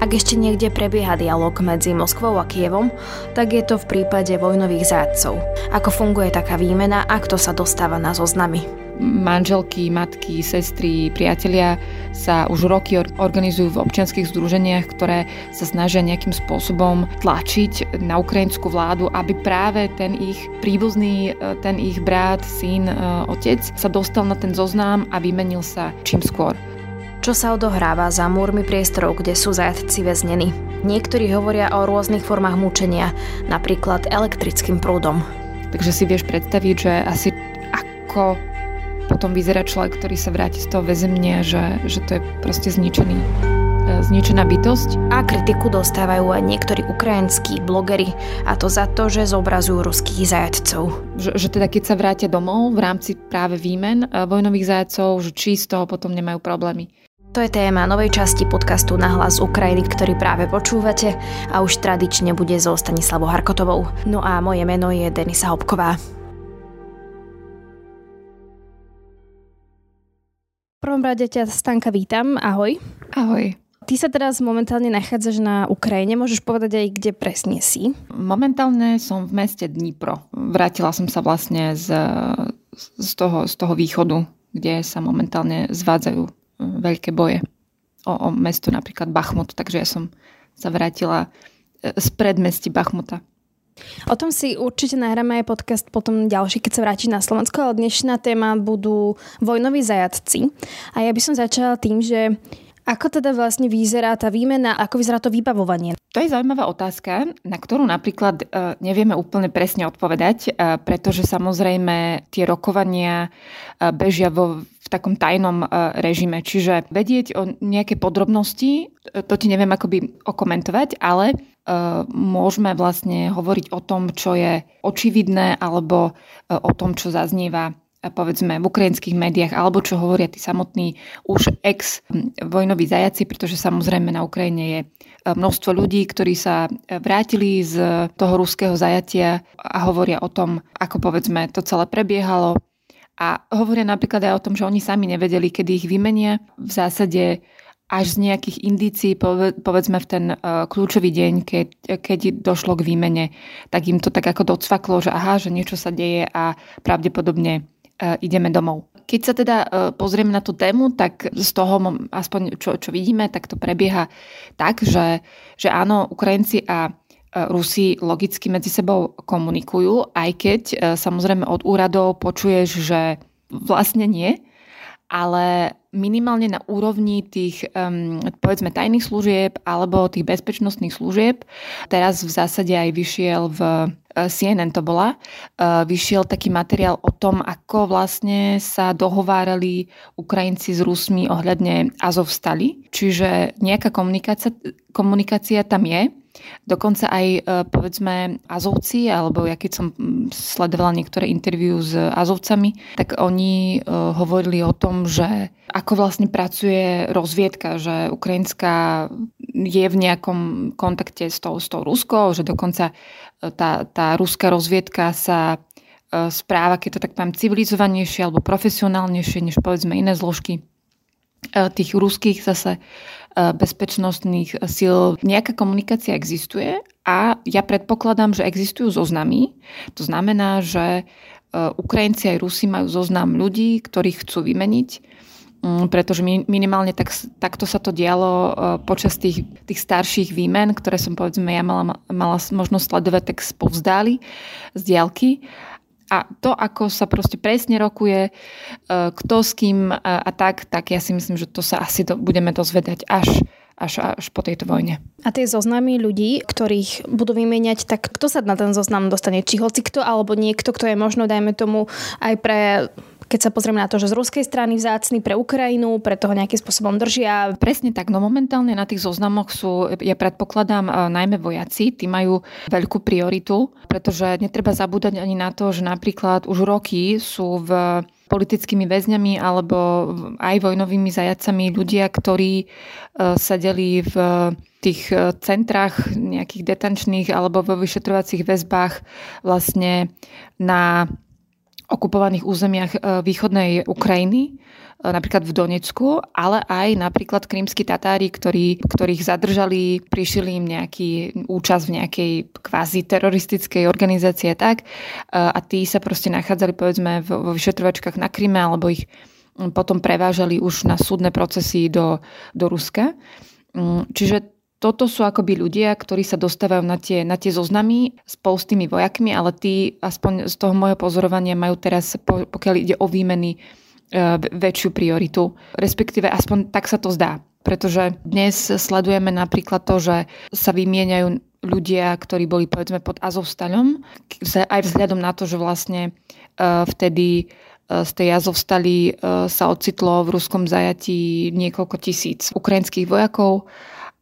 Ak ešte niekde prebieha dialog medzi Moskvou a Kievom, tak je to v prípade vojnových zádcov. Ako funguje taká výmena a kto sa dostáva na zoznamy? Manželky, matky, sestry, priatelia sa už roky organizujú v občianských združeniach, ktoré sa snažia nejakým spôsobom tlačiť na ukrajinskú vládu, aby práve ten ich príbuzný, ten ich brat, syn, otec sa dostal na ten zoznam a vymenil sa čím skôr čo sa odohráva za múrmi priestorov, kde sú zajatci väznení. Niektorí hovoria o rôznych formách mučenia, napríklad elektrickým prúdom. Takže si vieš predstaviť, že asi ako potom vyzerá človek, ktorý sa vráti z toho väzemnia, že, že to je proste zničený e, zničená bytosť. A kritiku dostávajú aj niektorí ukrajinskí blogery, a to za to, že zobrazujú ruských zajatcov. Že, že teda keď sa vrátia domov v rámci práve výmen e, vojnových zajacov, že či z toho potom nemajú problémy. To je téma novej časti podcastu Na hlas Ukrajiny, ktorý práve počúvate a už tradične bude so Stanislavou Harkotovou. No a moje meno je Denisa Hopková. V prvom rade ťa Stanka vítam, ahoj. Ahoj. Ty sa teraz momentálne nachádzaš na Ukrajine, môžeš povedať aj, kde presne si? Momentálne som v meste Dnipro. Vrátila som sa vlastne z, z, toho, z toho východu, kde sa momentálne zvádzajú veľké boje o, o mesto napríklad Bachmut, takže ja som sa vrátila e, z predmestí Bachmuta. O tom si určite nahráme aj podcast potom ďalší, keď sa vrátiš na Slovensko, ale dnešná téma budú vojnoví zajatci. A ja by som začala tým, že ako teda vlastne vyzerá tá výmena, ako vyzerá to vybavovanie? To je zaujímavá otázka, na ktorú napríklad uh, nevieme úplne presne odpovedať, uh, pretože samozrejme tie rokovania uh, bežia vo, v takom tajnom režime. Čiže vedieť o nejaké podrobnosti, to ti neviem akoby okomentovať, ale môžeme vlastne hovoriť o tom, čo je očividné alebo o tom, čo zaznieva povedzme v ukrajinských médiách, alebo čo hovoria tí samotní už ex vojnoví zajaci, pretože samozrejme na Ukrajine je e, množstvo ľudí, ktorí sa e, vrátili z toho ruského zajatia a hovoria o tom, ako povedzme to celé prebiehalo. A hovoria napríklad aj o tom, že oni sami nevedeli, kedy ich vymenia. V zásade až z nejakých indícií, povedzme v ten uh, kľúčový deň, keď, keď došlo k výmene, tak im to tak ako docvaklo, že aha, že niečo sa deje a pravdepodobne E, ideme domov. Keď sa teda e, pozrieme na tú tému, tak z toho, aspoň čo, čo vidíme, tak to prebieha tak, že, že áno, Ukrajinci a e, Rusi logicky medzi sebou komunikujú, aj keď samozrejme od úradov počuješ, že vlastne nie, ale minimálne na úrovni tých, um, povedzme, tajných služieb alebo tých bezpečnostných služieb. Teraz v zásade aj vyšiel v uh, CNN to bola, uh, vyšiel taký materiál o tom, ako vlastne sa dohovárali Ukrajinci s Rusmi ohľadne Azovstali. Čiže nejaká komunikácia, komunikácia tam je, Dokonca aj e, povedzme Azovci, alebo ja keď som sledovala niektoré interviu s Azovcami, tak oni e, hovorili o tom, že ako vlastne pracuje rozviedka, že Ukrajinská je v nejakom kontakte s tou, s tou Ruskou, že dokonca e, tá, tá ruská rozviedka sa správa, keď to tak poviem, civilizovanejšie alebo profesionálnejšie než povedzme iné zložky tých ruských zase bezpečnostných síl nejaká komunikácia existuje a ja predpokladám, že existujú zoznamy. To znamená, že eh, Ukrajinci aj Rusi majú zoznam ľudí, ktorých chcú vymeniť, mm, pretože minimálne tak, takto sa to dialo počas tých, tých starších výmen, ktoré som povedzme ja mala, mala možnosť sledovať tak spovzdáli z diálky a to, ako sa proste presne rokuje, e, kto s kým a, a tak, tak ja si myslím, že to sa asi do, budeme dozvedať až, až, až po tejto vojne. A tie zoznamy ľudí, ktorých budú vymieňať, tak kto sa na ten zoznam dostane? Či hoci kto, alebo niekto, kto je možno, dajme tomu, aj pre keď sa pozrieme na to, že z ruskej strany vzácny pre Ukrajinu, pre toho nejakým spôsobom držia. Presne tak, no momentálne na tých zoznamoch sú, ja predpokladám, e, najmä vojaci, tí majú veľkú prioritu, pretože netreba zabúdať ani na to, že napríklad už roky sú v politickými väzňami alebo aj vojnovými zajacami ľudia, ktorí e, sedeli v tých e, centrách nejakých detančných alebo vo vyšetrovacích väzbách vlastne na okupovaných územiach východnej Ukrajiny, napríklad v Donecku, ale aj napríklad krímsky Tatári, ktorí, ktorých zadržali, prišli im nejaký účasť v nejakej kvázi teroristickej organizácie tak a tí sa proste nachádzali povedzme vo vyšetrovačkách na Kríme alebo ich potom prevážali už na súdne procesy do, do Ruska. Mm, čiže toto sú akoby ľudia, ktorí sa dostávajú na tie, na tie zoznamy spolu s tými vojakmi, ale tí, aspoň z toho môjho pozorovania, majú teraz, pokiaľ ide o výmeny, E, väčšiu prioritu. Respektíve aspoň tak sa to zdá. Pretože dnes sledujeme napríklad to, že sa vymieňajú ľudia, ktorí boli povedzme pod Azovstalom, aj vzhľadom na to, že vlastne e, vtedy e, z tej Azovstali sa ocitlo v ruskom zajatí niekoľko tisíc ukrajinských vojakov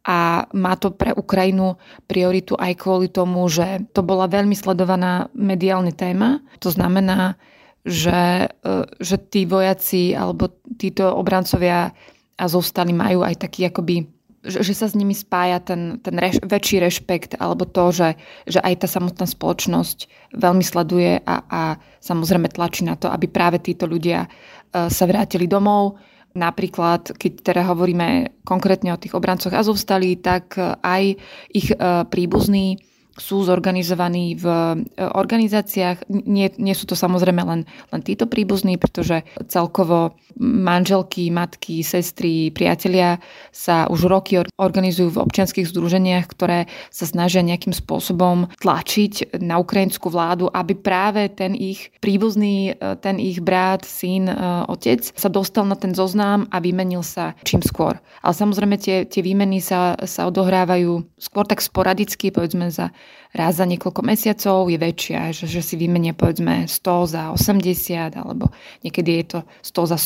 a má to pre Ukrajinu prioritu aj kvôli tomu, že to bola veľmi sledovaná mediálna téma. To znamená, že, e, že tí vojaci alebo títo obrancovia a zostali majú aj taký akoby že, že sa s nimi spája ten, ten reš, väčší rešpekt alebo to, že, že aj tá samotná spoločnosť veľmi sleduje a, a samozrejme tlačí na to, aby práve títo ľudia uh, sa vrátili domov. Napríklad, keď teda hovoríme konkrétne o tých obrancoch Azovstali, tak aj ich uh, príbuzní sú zorganizovaní v e, organizáciách. Nie, nie sú to samozrejme len, len títo príbuzní, pretože celkovo manželky, matky, sestry, priatelia sa už roky organizujú v občianských združeniach, ktoré sa snažia nejakým spôsobom tlačiť na ukrajinskú vládu, aby práve ten ich príbuzný, e, ten ich brat, syn, e, otec sa dostal na ten zoznam a vymenil sa čím skôr. Ale samozrejme tie, tie výmeny sa, sa odohrávajú skôr tak sporadicky, povedzme za raz za niekoľko mesiacov je väčšia, že, že si vymenia povedzme 100 za 80 alebo niekedy je to 100 za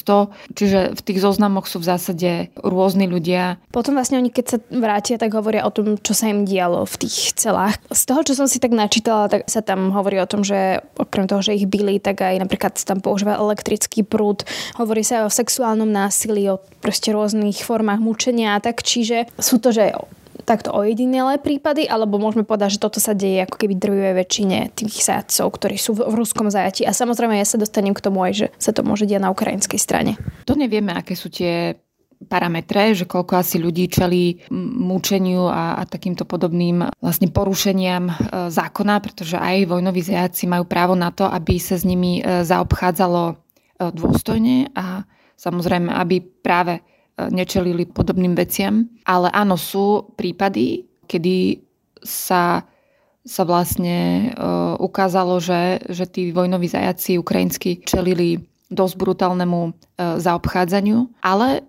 100. Čiže v tých zoznamoch sú v zásade rôzni ľudia. Potom vlastne oni keď sa vrátia, tak hovoria o tom, čo sa im dialo v tých celách. Z toho, čo som si tak načítala, tak sa tam hovorí o tom, že okrem toho, že ich byli, tak aj napríklad tam používa elektrický prúd. Hovorí sa aj o sexuálnom násilí, o proste rôznych formách mučenia a tak. Čiže sú to, že takto ojedinelé prípady, alebo môžeme povedať, že toto sa deje ako keby drvivej väčšine tých zajacov, ktorí sú v, v ruskom zajati. A samozrejme ja sa dostanem k tomu aj, že sa to môže diať na ukrajinskej strane. To nevieme, aké sú tie parametre, že koľko asi ľudí čelí mučeniu a, a takýmto podobným vlastne porušeniam e, zákona, pretože aj vojnoví zajaci majú právo na to, aby sa s nimi e, zaobchádzalo e, dôstojne a samozrejme, aby práve nečelili podobným veciam. Ale áno, sú prípady, kedy sa, sa vlastne uh, ukázalo, že, že tí vojnoví zajaci ukrajinsky čelili dosť brutálnemu uh, zaobchádzaniu, ale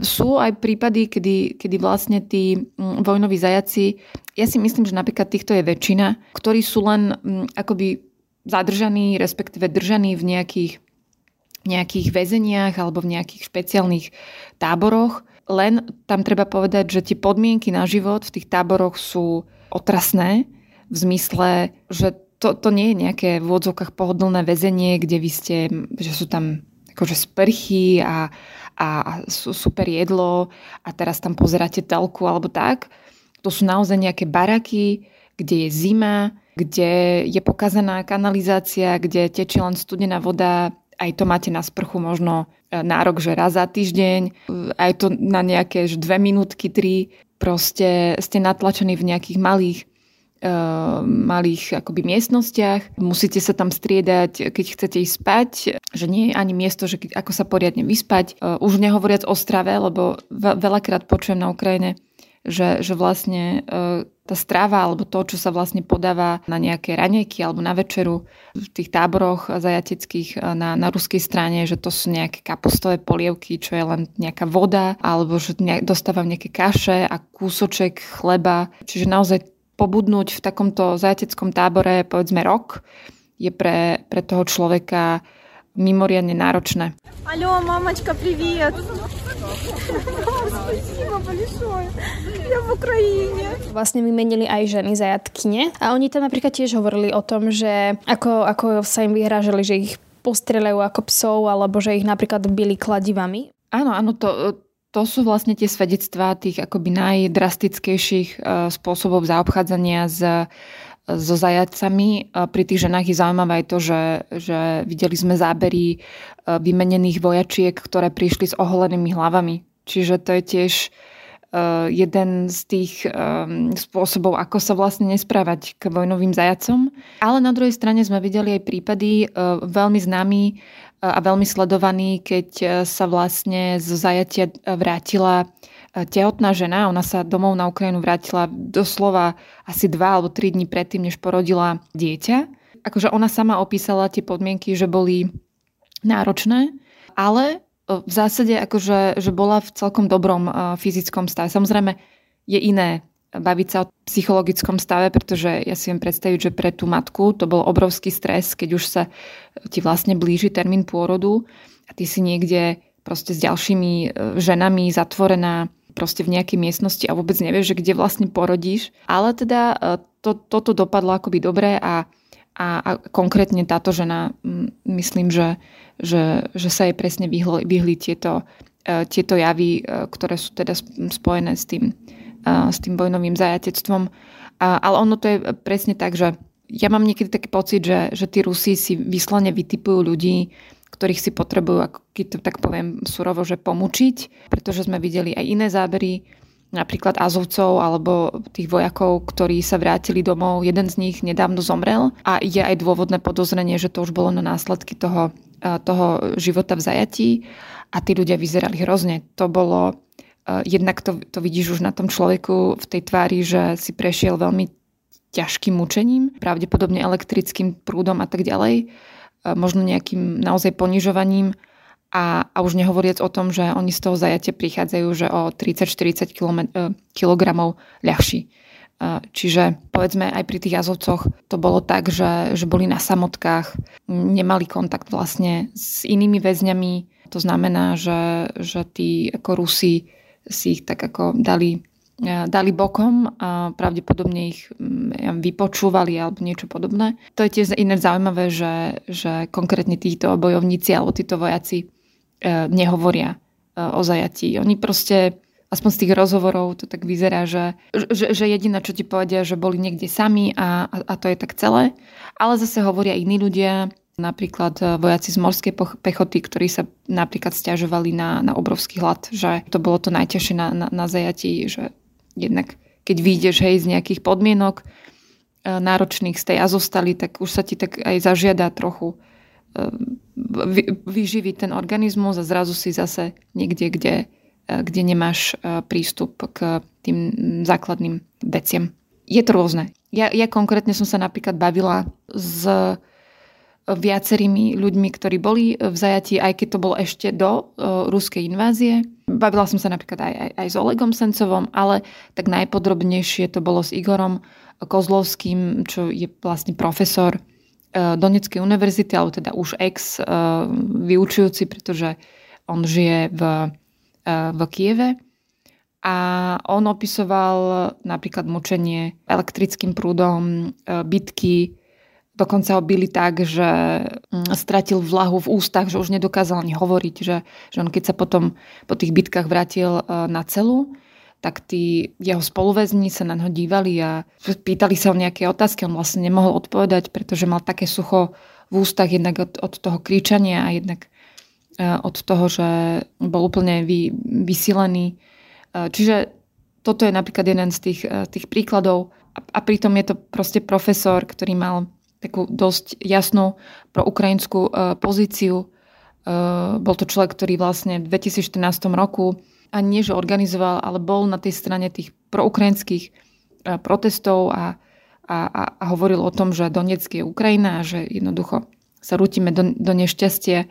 sú aj prípady, kedy, kedy vlastne tí um, vojnoví zajaci, ja si myslím, že napríklad týchto je väčšina, ktorí sú len um, akoby zadržaní, respektíve držaní v nejakých nejakých väzeniach alebo v nejakých špeciálnych táboroch. Len tam treba povedať, že tie podmienky na život v tých táboroch sú otrasné v zmysle, že to, to nie je nejaké v odzokách pohodlné väzenie, kde vy ste, že sú tam akože sprchy a, a, a super jedlo a teraz tam pozeráte telku alebo tak. To sú naozaj nejaké baraky, kde je zima, kde je pokazaná kanalizácia, kde tečie len studená voda aj to máte na sprchu možno e, nárok, že raz za týždeň, e, aj to na nejaké že dve minútky, tri, proste ste natlačení v nejakých malých uh, malých akoby miestnostiach. Musíte sa tam striedať, keď chcete ísť spať, že nie je ani miesto, že ako sa poriadne vyspať. Uh, už nehovoriac o strave, lebo veľakrát počujem na Ukrajine, že, že vlastne uh, tá strava alebo to, čo sa vlastne podáva na nejaké ranejky alebo na večeru v tých táboroch zajateckých eh, na, na ruskej strane, že to sú nejaké kapustové polievky, čo je len nejaká voda, alebo že nejak, dostávam nejaké kaše a kúsoček chleba. Čiže naozaj pobudnúť v takomto zajateckom tábore povedzme rok je pre, pre toho človeka mimoriadne náročné. Алло, мамочка, привет! Спасибо большое. Ja v Ukrajine. Vlastne vymenili aj ženy zajatkyne a oni tam napríklad tiež hovorili o tom, že ako, ako sa im vyhrážali, že ich postrelajú ako psov alebo že ich napríklad byli kladivami. Áno, áno, to, to sú vlastne tie svedectvá tých akoby najdrastickejších uh, spôsobov zaobchádzania s so zajacami. Pri tých ženách je zaujímavé aj to, že, že videli sme zábery vymenených vojačiek, ktoré prišli s oholenými hlavami. Čiže to je tiež jeden z tých spôsobov, ako sa vlastne nesprávať k vojnovým zajacom. Ale na druhej strane sme videli aj prípady veľmi známy a veľmi sledovaný, keď sa vlastne z zajatia vrátila tehotná žena, ona sa domov na Ukrajinu vrátila doslova asi dva alebo tri dní predtým, než porodila dieťa. Akože ona sama opísala tie podmienky, že boli náročné, ale v zásade akože že bola v celkom dobrom fyzickom stave. Samozrejme je iné baviť sa o psychologickom stave, pretože ja si viem predstaviť, že pre tú matku to bol obrovský stres, keď už sa ti vlastne blíži termín pôrodu a ty si niekde proste s ďalšími e, ženami zatvorená proste v nejakej miestnosti a vôbec nevieš, že kde vlastne porodíš. Ale teda e, to, toto dopadlo akoby dobre a, a, a konkrétne táto žena, myslím, že, že, že sa jej presne vyhli, vyhli tieto, e, tieto javy, ktoré sú teda spojené s tým, s tým vojnovým zajatectvom. Ale ono to je presne tak, že ja mám niekedy taký pocit, že, že tí Rusi si vyslovene vytipujú ľudí, ktorých si potrebujú, ako keď to tak poviem surovo, že pomúčiť, pretože sme videli aj iné zábery, napríklad Azovcov alebo tých vojakov, ktorí sa vrátili domov. Jeden z nich nedávno zomrel a je aj dôvodné podozrenie, že to už bolo na následky toho, toho života v zajatí a tí ľudia vyzerali hrozne. To bolo, jednak to, to vidíš už na tom človeku v tej tvári, že si prešiel veľmi ťažkým mučením, pravdepodobne elektrickým prúdom a tak ďalej možno nejakým naozaj ponižovaním a, a už nehovoriac o tom, že oni z toho zajatia prichádzajú, že o 30-40 kg ľahší. Čiže povedzme aj pri tých jazovcoch to bolo tak, že, že boli na samotkách, nemali kontakt vlastne s inými väzňami. To znamená, že, že tí ako Rusi si ich tak ako dali dali bokom a pravdepodobne ich mm, vypočúvali alebo niečo podobné. To je tiež iné zaujímavé, že, že konkrétne títo bojovníci alebo títo vojaci e, nehovoria e, o zajatí. Oni proste, aspoň z tých rozhovorov to tak vyzerá, že, že, že jediné, čo ti povedia, že boli niekde sami a, a, a to je tak celé. Ale zase hovoria iní ľudia, napríklad e, vojaci z morskej pechoty, ktorí sa napríklad stiažovali na, na obrovský hlad, že to bolo to najťažšie na, na, na zajatí, že jednak keď vyjdeš hej z nejakých podmienok e, náročných z tej a zostali, tak už sa ti tak aj zažiada trochu e, vyživiť ten organizmus a zrazu si zase niekde, kde, kde nemáš prístup k tým základným veciam. Je to rôzne. Ja, ja konkrétne som sa napríklad bavila s viacerými ľuďmi, ktorí boli v zajatí, aj keď to bolo ešte do uh, ruskej invázie. Bavila som sa napríklad aj, aj, aj s Olegom Sencovom, ale tak najpodrobnejšie to bolo s Igorom Kozlovským, čo je vlastne profesor uh, Doneckej univerzity, alebo teda už ex uh, vyučujúci, pretože on žije v, v Kieve. A on opisoval napríklad mučenie elektrickým prúdom, bitky, Dokonca ho byli tak, že mm, stratil vlahu v ústach, že už nedokázal ani hovoriť, že, že on keď sa potom po tých bitkách vrátil e, na celu, tak tí jeho spoluväzni sa na ňo dívali a pýtali sa o nejaké otázky. On vlastne nemohol odpovedať, pretože mal také sucho v ústach jednak od, od toho kričania a jednak e, od toho, že bol úplne vy, vysilený. E, čiže toto je napríklad jeden z tých, tých príkladov a, a pritom je to proste profesor, ktorý mal takú dosť jasnú pro ukrajinskú e, pozíciu. E, bol to človek, ktorý vlastne v 2014 roku a nie, že organizoval, ale bol na tej strane tých proukrajinských e, protestov a, a, a hovoril o tom, že Donetsk je Ukrajina a že jednoducho sa rútime do, do nešťastie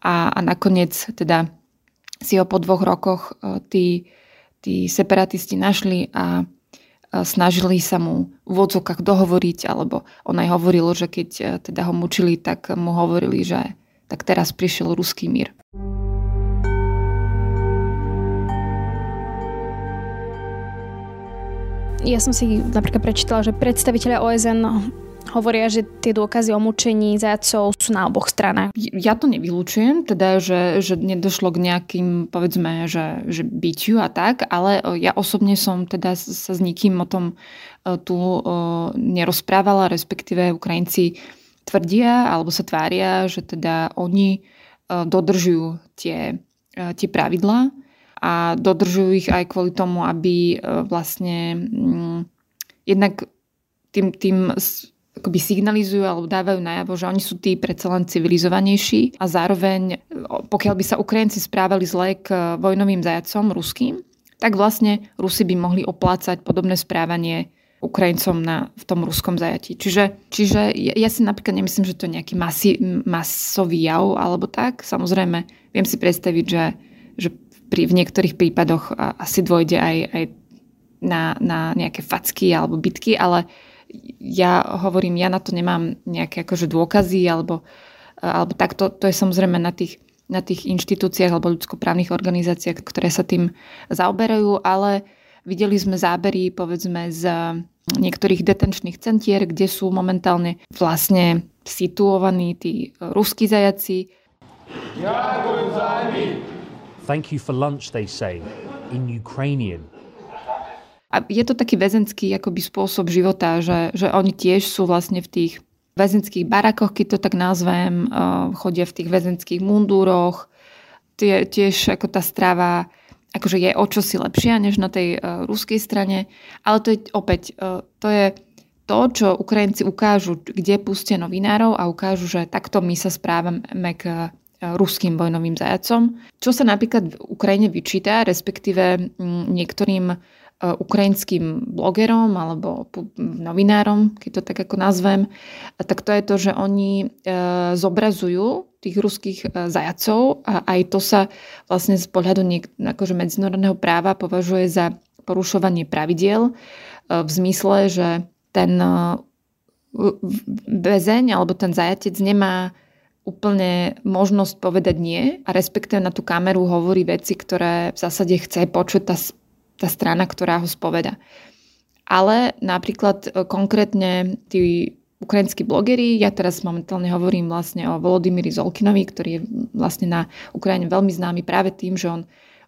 a, a nakoniec teda si ho po dvoch rokoch tí, tí separatisti našli a snažili sa mu v odzokách dohovoriť, alebo on aj hovoril, že keď e, teda ho mučili, tak mu hovorili, že tak teraz prišiel ruský mír. Ja som si napríklad prečítala, že predstaviteľia OSN hovoria, že tie dôkazy o mučení zajacov sú na oboch stranách. Ja to nevylučujem, teda, že, že nedošlo k nejakým, povedzme, že, že byťu a tak, ale ja osobne som teda sa s nikým o tom e, tu e, nerozprávala, respektíve Ukrajinci tvrdia alebo sa tvária, že teda oni e, dodržujú tie, tie pravidlá a dodržujú ich aj kvôli tomu, aby vlastne mm, jednak tým, tým akoby signalizujú alebo dávajú najavo, že oni sú tí predsa len civilizovanejší a zároveň, pokiaľ by sa Ukrajinci správali zle k vojnovým zajacom ruským, tak vlastne Rusi by mohli oplácať podobné správanie Ukrajincom na, v tom ruskom zajatí. Čiže, čiže ja, ja si napríklad nemyslím, že to je nejaký masi, masový jav alebo tak. Samozrejme, viem si predstaviť, že, že pri, v niektorých prípadoch asi dôjde aj, aj na, na nejaké facky alebo bitky, ale ja hovorím, ja na to nemám nejaké akože dôkazy alebo, alebo tak, to, to je samozrejme na tých, na tých inštitúciách alebo ľudskoprávnych organizáciách, ktoré sa tým zaoberajú, ale videli sme zábery povedzme z niektorých detenčných centier, kde sú momentálne vlastne situovaní tí ruskí zajaci. Thank you for lunch, they say, in Ukrainian. A je to taký väzenský akoby spôsob života, že, že oni tiež sú vlastne v tých väzenských barakoch, keď to tak nazvem, uh, chodia v tých väzenských mundúroch. Tie, tiež ako tá strava akože je o čosi lepšia než na tej uh, ruskej strane, ale to je opäť, uh, to je to, čo Ukrajinci ukážu, kde pustia novinárov a ukážu, že takto my sa správame k ruským vojnovým zajacom. Čo sa napríklad v Ukrajine vyčíta, respektíve niektorým E, ukrajinským blogerom alebo novinárom, keď to tak ako nazvem, tak to je to, že oni e, zobrazujú tých ruských e, zajacov a aj to sa vlastne z pohľadu niek- akože medzinárodného práva považuje za porušovanie pravidiel v zmysle, že ten väzeň alebo ten zajatec nemá úplne možnosť povedať nie a respektíve na tú kameru hovorí veci, ktoré v zásade chce počuť tá tá strana, ktorá ho spoveda. Ale napríklad e, konkrétne tí ukrajinskí blogeri, ja teraz momentálne hovorím vlastne o Volodymyri Zolkinovi, ktorý je vlastne na Ukrajine veľmi známy práve tým, že on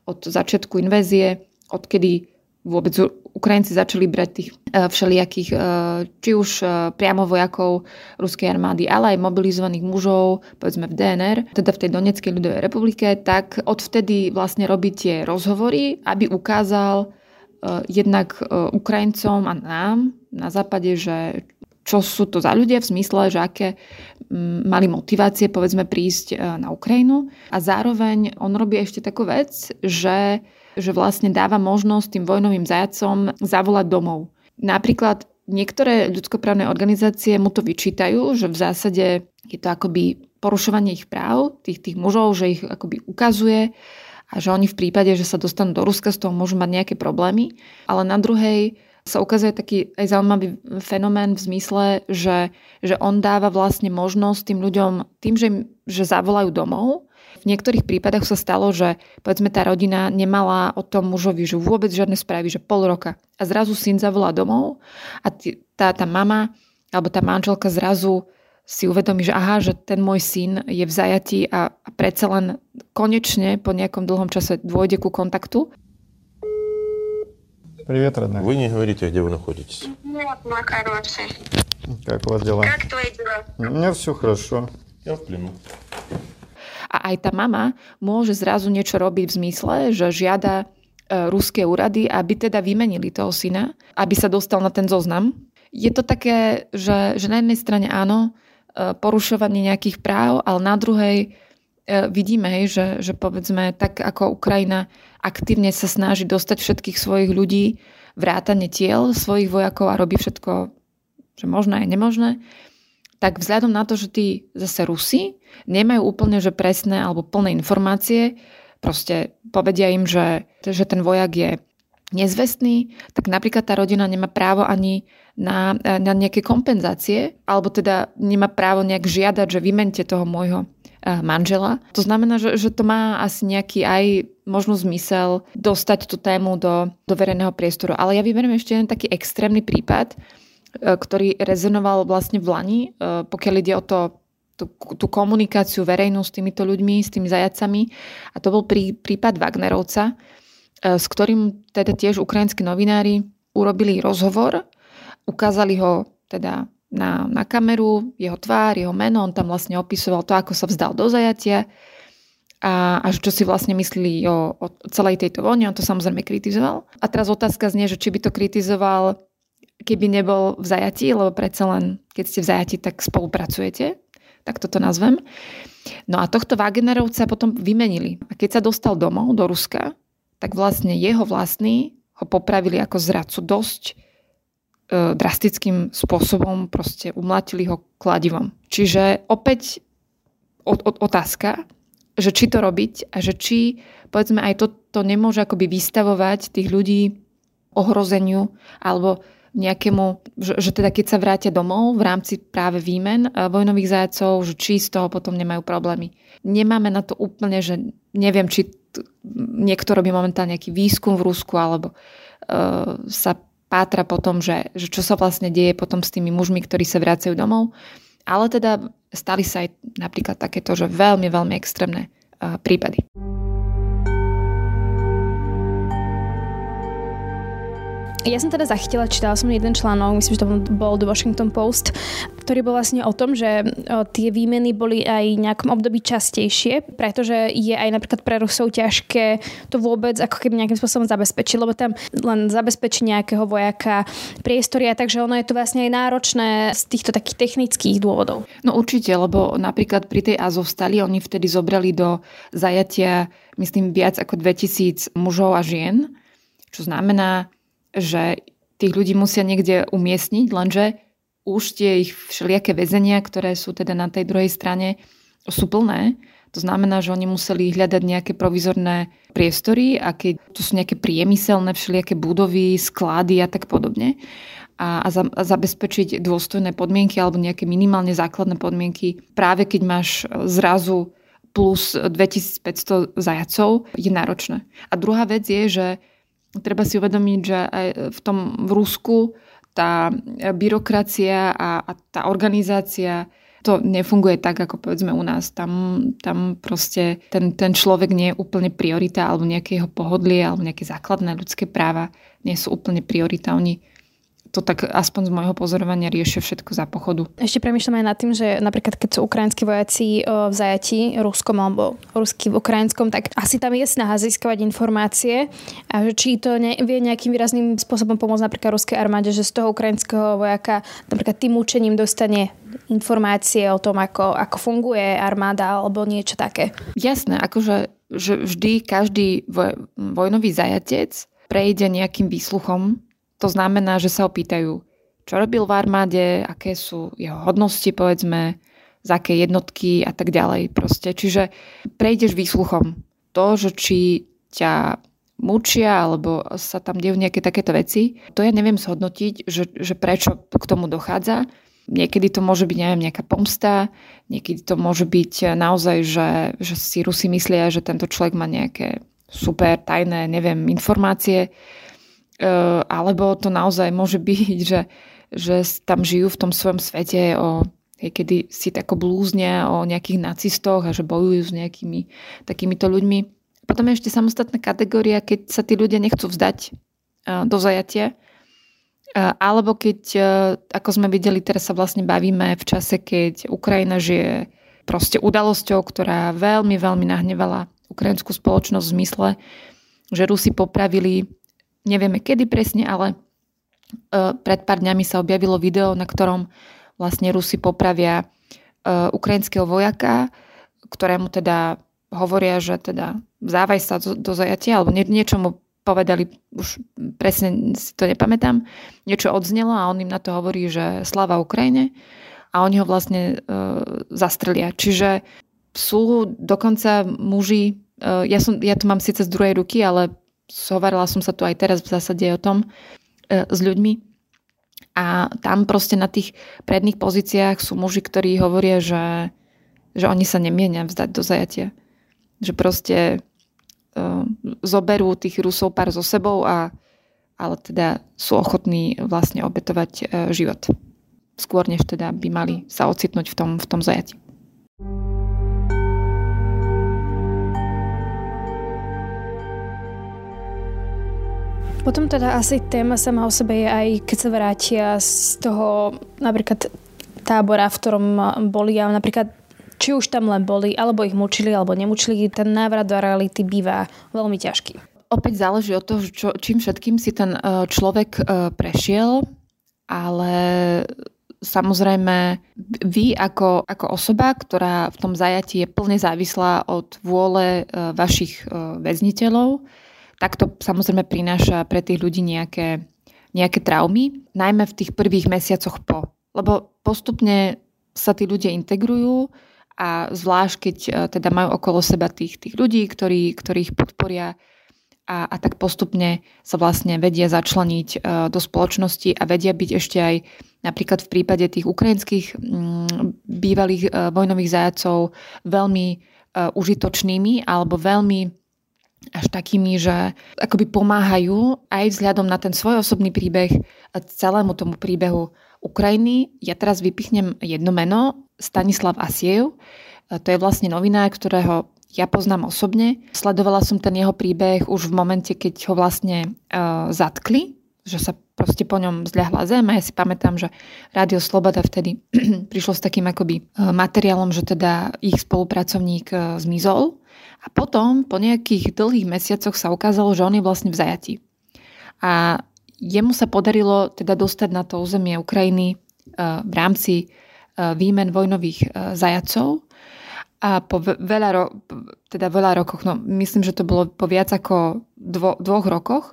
od začiatku invézie, odkedy vôbec Ukrajinci začali brať tých e, všelijakých, e, či už priamo vojakov ruskej armády, ale aj mobilizovaných mužov, povedzme v DNR, teda v tej Donetskej ľudovej republike, tak odvtedy vlastne robí tie rozhovory, aby ukázal jednak Ukrajincom a nám na západe, že čo sú to za ľudia v zmysle, že aké mali motivácie povedzme prísť na Ukrajinu. A zároveň on robí ešte takú vec, že že vlastne dáva možnosť tým vojnovým zajacom zavolať domov. Napríklad niektoré ľudskoprávne organizácie mu to vyčítajú, že v zásade je to akoby porušovanie ich práv, tých, tých mužov, že ich akoby ukazuje a že oni v prípade, že sa dostanú do Ruska, z toho môžu mať nejaké problémy. Ale na druhej sa ukazuje taký aj zaujímavý fenomén v zmysle, že, že on dáva vlastne možnosť tým ľuďom, tým, že, že zavolajú domov, v niektorých prípadoch sa stalo, že povedzme tá rodina nemala o tom mužovi, že vôbec žiadne správy, že pol roka. A zrazu syn zavolá domov a tá, tá mama alebo tá manželka zrazu si uvedomí, že aha, že ten môj syn je v zajatí a, a predsa len konečne po nejakom dlhom čase dôjde ku kontaktu. Привет, родная. Вы не говорите, где вы находитесь. Нет, мой хороший. Как у вас дела? Как твои дела? У меня все хорошо. Я в плену a aj tá mama môže zrazu niečo robiť v zmysle, že žiada e, ruské úrady, aby teda vymenili toho syna, aby sa dostal na ten zoznam. Je to také, že, že na jednej strane áno, e, porušovanie nejakých práv, ale na druhej e, vidíme, že, že povedzme tak ako Ukrajina aktívne sa snaží dostať všetkých svojich ľudí, vrátane tiel svojich vojakov a robí všetko, že možné je nemožné, tak vzhľadom na to, že tí zase Rusi nemajú úplne že presné alebo plné informácie, proste povedia im, že, že ten vojak je nezvestný, tak napríklad tá rodina nemá právo ani na, na nejaké kompenzácie, alebo teda nemá právo nejak žiadať, že vymente toho môjho eh, manžela. To znamená, že, že to má asi nejaký aj možno zmysel dostať tú tému do, do verejného priestoru. Ale ja vyberiem ešte jeden taký extrémny prípad, ktorý rezonoval vlastne v Lani, pokiaľ ide o to, tú, tú komunikáciu verejnú s týmito ľuďmi, s tými zajacami. A to bol prí, prípad Wagnerovca, s ktorým teda tiež ukrajinskí novinári urobili rozhovor, ukázali ho teda na, na kameru, jeho tvár, jeho meno, on tam vlastne opisoval to, ako sa vzdal do zajatia a, a čo si vlastne myslí o, o celej tejto vojne, on to samozrejme kritizoval. A teraz otázka znie, že či by to kritizoval, keby nebol v zajatí, lebo predsa len, keď ste v zajatí, tak spolupracujete, tak toto nazvem. No a tohto Wagnerovca potom vymenili. A keď sa dostal domov do Ruska, tak vlastne jeho vlastní ho popravili ako zradcu dosť E, drastickým spôsobom proste umlatili ho kladivom. Čiže opäť otázka, že či to robiť a že či povedzme aj toto nemôže akoby vystavovať tých ľudí ohrozeniu alebo nejakému, že, že teda keď sa vrátia domov v rámci práve výmen e, vojnových zajacov, že či z toho potom nemajú problémy. Nemáme na to úplne, že neviem, či t- niekto robí momentálne nejaký výskum v Rusku alebo uh, sa pátra po tom, že, že čo sa vlastne deje potom s tými mužmi, ktorí sa vracajú domov. Ale teda stali sa aj napríklad takéto, že veľmi, veľmi extrémne uh, prípady. Ja som teda zachytila, čítala som jeden článok, myslím, že to bol The Washington Post, ktorý bol vlastne o tom, že tie výmeny boli aj v nejakom období častejšie, pretože je aj napríklad pre Rusov ťažké to vôbec ako keby nejakým spôsobom zabezpečiť, lebo tam len zabezpečí nejakého vojaka priestoria, takže ono je to vlastne aj náročné z týchto takých technických dôvodov. No určite, lebo napríklad pri tej Azovstali oni vtedy zobrali do zajatia, myslím, viac ako 2000 mužov a žien, čo znamená, že tých ľudí musia niekde umiestniť, lenže už tie ich všelijaké väzenia, ktoré sú teda na tej druhej strane, sú plné. To znamená, že oni museli hľadať nejaké provizorné priestory a keď to sú nejaké priemyselné všelijaké budovy, sklady a tak podobne a, a, za, a zabezpečiť dôstojné podmienky alebo nejaké minimálne základné podmienky práve keď máš zrazu plus 2500 zajacov, je náročné. A druhá vec je, že treba si uvedomiť, že aj v tom v Rusku tá byrokracia a, a tá organizácia to nefunguje tak, ako povedzme u nás. Tam, tam proste ten, ten človek nie je úplne priorita alebo nejaké jeho pohodlie alebo nejaké základné ľudské práva nie sú úplne priorita. Oni to tak aspoň z môjho pozorovania riešia všetko za pochodu. Ešte premyšľam aj nad tým, že napríklad keď sú ukrajinskí vojaci v zajati ruskom alebo rusky v ukrajinskom, tak asi tam je snaha získavať informácie a že či to ne, vie nejakým výrazným spôsobom pomôcť napríklad ruskej armáde, že z toho ukrajinského vojaka napríklad tým učením dostane informácie o tom, ako, ako funguje armáda alebo niečo také. Jasné, akože že vždy každý voj, vojnový zajatec prejde nejakým výsluchom to znamená, že sa opýtajú, čo robil v armáde, aké sú jeho hodnosti, povedzme, z aké jednotky a tak ďalej. Proste. Čiže prejdeš výsluchom. To, že či ťa mučia alebo sa tam dejú nejaké takéto veci, to ja neviem zhodnotiť, že, že prečo k tomu dochádza. Niekedy to môže byť, neviem, nejaká pomsta, niekedy to môže byť naozaj, že, že si Rusi myslia, že tento človek má nejaké super tajné, neviem, informácie alebo to naozaj môže byť, že, že tam žijú v tom svojom svete o kedy si tako blúznia o nejakých nacistoch a že bojujú s nejakými takýmito ľuďmi. Potom je ešte samostatná kategória, keď sa tí ľudia nechcú vzdať eh, do zajatia. Eh, alebo keď, ako sme videli, teraz sa vlastne bavíme v čase, keď Ukrajina žije proste udalosťou, ktorá veľmi, veľmi nahnevala ukrajinskú spoločnosť v zmysle, že Rusi popravili nevieme kedy presne, ale e, pred pár dňami sa objavilo video, na ktorom vlastne Rusi popravia e, ukrajinského vojaka, ktorému teda hovoria, že teda závaj sa do, zajatia, alebo nie, niečo mu povedali, už presne si to nepamätám, niečo odznelo a on im na to hovorí, že slava Ukrajine a oni ho vlastne e, zastrelia. Čiže sú dokonca muži, e, ja, som, ja to mám síce z druhej ruky, ale hovorila som sa tu aj teraz v zásade o tom e, s ľuďmi. A tam proste na tých predných pozíciách sú muži, ktorí hovoria, že, že oni sa nemienia vzdať do zajatia. Že proste e, zoberú tých Rusov pár so sebou a, a ale teda sú ochotní vlastne obetovať e, život. Skôr než teda by mali sa ocitnúť v tom, v tom zajati. Potom teda asi téma sama o sebe je aj, keď sa vrátia z toho napríklad tábora, v ktorom boli a napríklad či už tam len boli, alebo ich mučili, alebo nemučili, ten návrat do reality býva veľmi ťažký. Opäť záleží od toho, čo, čím všetkým si ten e, človek e, prešiel, ale samozrejme vy ako, ako osoba, ktorá v tom zajatí je plne závislá od vôle e, vašich väzniteľov, tak to samozrejme prináša pre tých ľudí nejaké, nejaké traumy, najmä v tých prvých mesiacoch po. Lebo postupne sa tí ľudia integrujú a zvlášť, keď e, teda majú okolo seba tých, tých ľudí, ktorí, ktorí ich podporia a, a tak postupne sa vlastne vedia začleniť e, do spoločnosti a vedia byť ešte aj napríklad v prípade tých ukrajinských mm, bývalých e, vojnových zajacov veľmi užitočnými alebo veľmi až takými, že akoby pomáhajú aj vzhľadom na ten svoj osobný príbeh celému tomu príbehu Ukrajiny. Ja teraz vypichnem jedno meno, Stanislav Asiev. To je vlastne novinár, ktorého ja poznám osobne. Sledovala som ten jeho príbeh už v momente, keď ho vlastne uh, zatkli, že sa proste po ňom zľahla zem a ja si pamätám, že Rádio Sloboda vtedy prišlo s takým akoby materiálom, že teda ich spolupracovník zmizol a potom, po nejakých dlhých mesiacoch sa ukázalo, že on je vlastne v zajati. A jemu sa podarilo teda dostať na to územie Ukrajiny e, v rámci e, výmen vojnových e, zajacov. A po veľa, ro- teda veľa rokoch, no myslím, že to bolo po viac ako dvo- dvoch rokoch,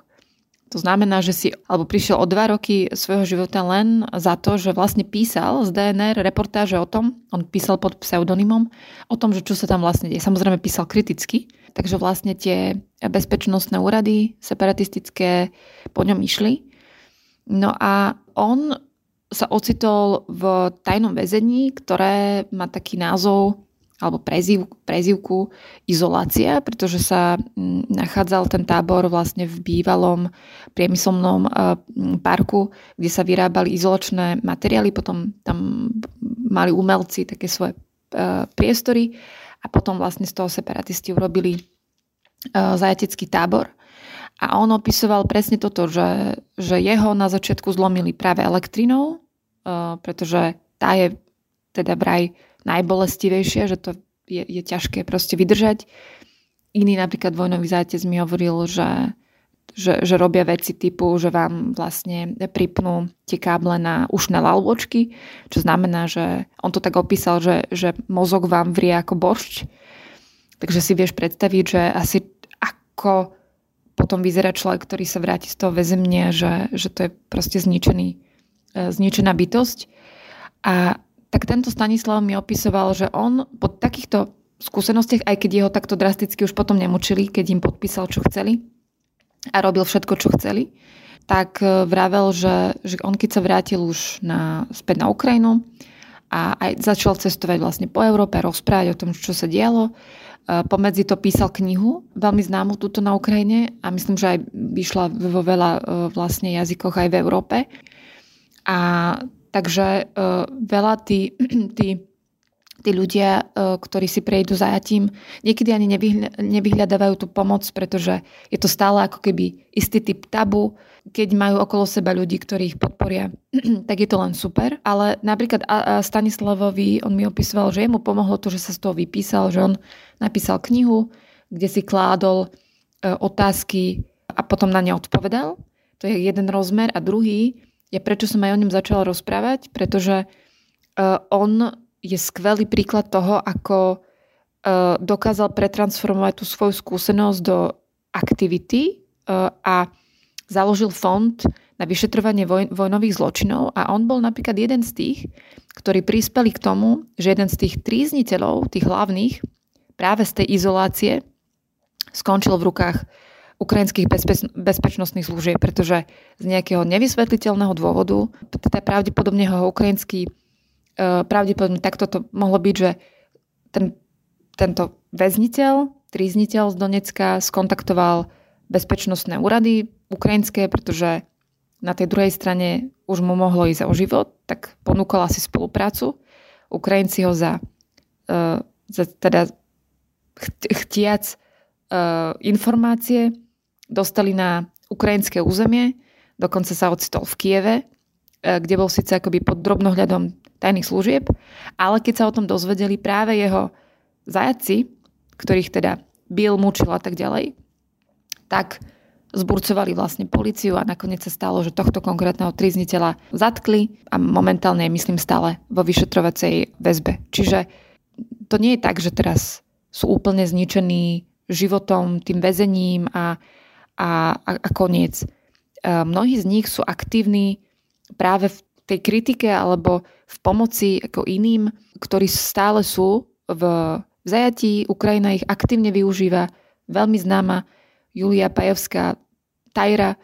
to znamená, že si, alebo prišiel o dva roky svojho života len za to, že vlastne písal z DNR reportáže o tom, on písal pod pseudonymom, o tom, že čo sa tam vlastne deje. Samozrejme písal kriticky, takže vlastne tie bezpečnostné úrady separatistické po ňom išli. No a on sa ocitol v tajnom väzení, ktoré má taký názov alebo prezív, prezívku izolácia, pretože sa mm, nachádzal ten tábor vlastne v bývalom priemyselnom e, parku, kde sa vyrábali izolačné materiály, potom tam mali umelci také svoje e, priestory a potom vlastne z toho separatisti urobili e, zajatecký tábor. A on opisoval presne toto, že, že jeho na začiatku zlomili práve elektrinou, pretože tá je teda vraj najbolestivejšie, že to je, je ťažké proste vydržať. Iný napríklad vojnový zátec mi hovoril, že, že, že robia veci typu, že vám vlastne pripnú tie káble na ušné lalvočky, čo znamená, že on to tak opísal, že, že mozog vám vrie ako boršť. Takže si vieš predstaviť, že asi ako potom vyzerá človek, ktorý sa vráti z toho väzemne, že, že to je proste zničený, e, zničená bytosť. A tak tento Stanislav mi opisoval, že on po takýchto skúsenostiach, aj keď jeho takto drasticky už potom nemučili, keď im podpísal, čo chceli a robil všetko, čo chceli, tak e, vravel, že, že on keď sa vrátil už na, späť na Ukrajinu a aj začal cestovať vlastne po Európe, rozprávať o tom, čo sa dialo, e, pomedzi to písal knihu, veľmi známu túto na Ukrajine a myslím, že aj vyšla vo veľa e, vlastne jazykoch aj v Európe. A Takže uh, veľa tí, tí, tí ľudia, uh, ktorí si prejdú zajatím, niekedy ani nevyhľa, nevyhľadávajú tú pomoc, pretože je to stále ako keby istý typ tabu. Keď majú okolo seba ľudí, ktorí ich podporia, tak je to len super. Ale napríklad Stanislavovi, on mi opisoval, že jemu pomohlo to, že sa z toho vypísal, že on napísal knihu, kde si kládol uh, otázky a potom na ne odpovedal. To je jeden rozmer. A druhý, ja prečo som aj o ňom začala rozprávať, pretože uh, on je skvelý príklad toho, ako uh, dokázal pretransformovať tú svoju skúsenosť do aktivity uh, a založil fond na vyšetrovanie voj- vojnových zločinov. A on bol napríklad jeden z tých, ktorí prispeli k tomu, že jeden z tých trízniteľov, tých hlavných, práve z tej izolácie skončil v rukách ukrajinských bezpeč- bezpečnostných služieb, pretože z nejakého nevysvetliteľného dôvodu, teda pravdepodobne ho ukrajinský, e, pravdepodobne takto to mohlo byť, že ten, tento väzniteľ, trízniteľ z Donecka skontaktoval bezpečnostné úrady ukrajinské, pretože na tej druhej strane už mu mohlo ísť o život, tak ponúkala si spoluprácu. Ukrajinci ho za, uh, za teda chtiac uh, informácie dostali na ukrajinské územie, dokonca sa ocitol v Kieve, uh, kde bol síce akoby pod drobnohľadom tajných služieb, ale keď sa o tom dozvedeli práve jeho zajaci, ktorých teda bil, mučil a tak ďalej, tak zburcovali vlastne policiu a nakoniec sa stalo, že tohto konkrétneho trizniteľa zatkli a momentálne je myslím stále vo vyšetrovacej väzbe. Čiže to nie je tak, že teraz sú úplne zničení životom, tým väzením a, a, a, a koniec. E, mnohí z nich sú aktívni práve v tej kritike alebo v pomoci ako iným, ktorí stále sú v zajatí. Ukrajina ich aktívne využíva. Veľmi známa Julia Pajevská Tajra, e,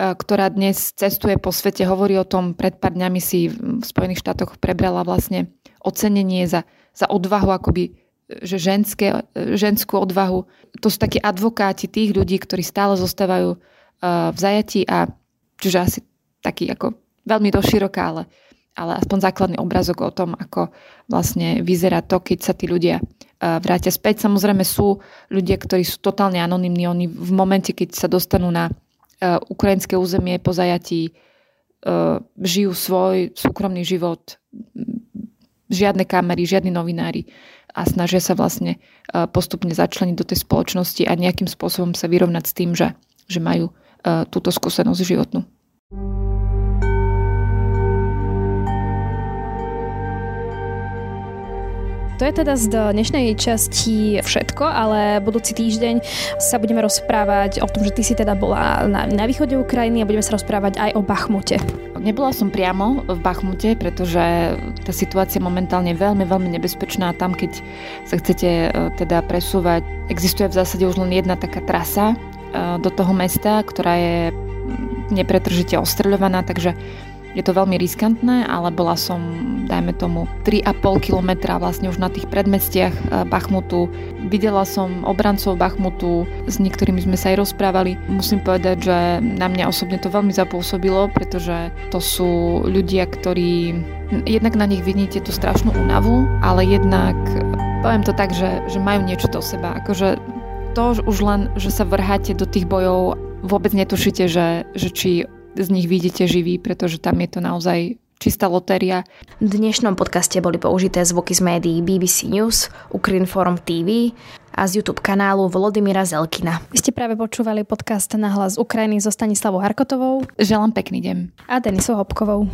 ktorá dnes cestuje po svete, hovorí o tom, pred pár dňami si v Spojených štátoch prebrala vlastne ocenenie za, za odvahu, akoby že ženské, ženskú odvahu. To sú takí advokáti tých ľudí, ktorí stále zostávajú e, v zajatí a čiže asi taký ako veľmi doširoká, ale, ale aspoň základný obrazok o tom, ako vlastne vyzerá to, keď sa tí ľudia vrátia späť. Samozrejme sú ľudia, ktorí sú totálne anonimní. Oni v momente, keď sa dostanú na ukrajinské územie po zajatí, žijú svoj súkromný život, žiadne kamery, žiadni novinári a snažia sa vlastne postupne začleniť do tej spoločnosti a nejakým spôsobom sa vyrovnať s tým, že, že majú túto skúsenosť životnú. To je teda z dnešnej časti všetko, ale budúci týždeň sa budeme rozprávať o tom, že ty si teda bola na, na východe Ukrajiny a budeme sa rozprávať aj o Bachmute. Nebola som priamo v Bachmute, pretože tá situácia momentálne je veľmi, veľmi nebezpečná. Tam, keď sa chcete e, teda presúvať, existuje v zásade už len jedna taká trasa e, do toho mesta, ktorá je nepretržite ostreľovaná, takže je to veľmi riskantné, ale bola som, dajme tomu, 3,5 kilometra vlastne už na tých predmestiach eh, Bachmutu. Videla som obrancov Bachmutu, s niektorými sme sa aj rozprávali. Musím povedať, že na mňa osobne to veľmi zapôsobilo, pretože to sú ľudia, ktorí jednak na nich vidíte tú strašnú únavu, ale jednak poviem to tak, že, že majú niečo do seba. Akože to už len, že sa vrháte do tých bojov, vôbec netušíte, že, že či z nich vidíte živí, pretože tam je to naozaj čistá lotéria. V dnešnom podcaste boli použité zvuky z médií BBC News, Ukrinform TV a z YouTube kanálu Volodymyra Zelkina. Vy ste práve počúvali podcast na hlas Ukrajiny so Stanislavou Harkotovou. Želám pekný deň. A Denisou Hopkovou.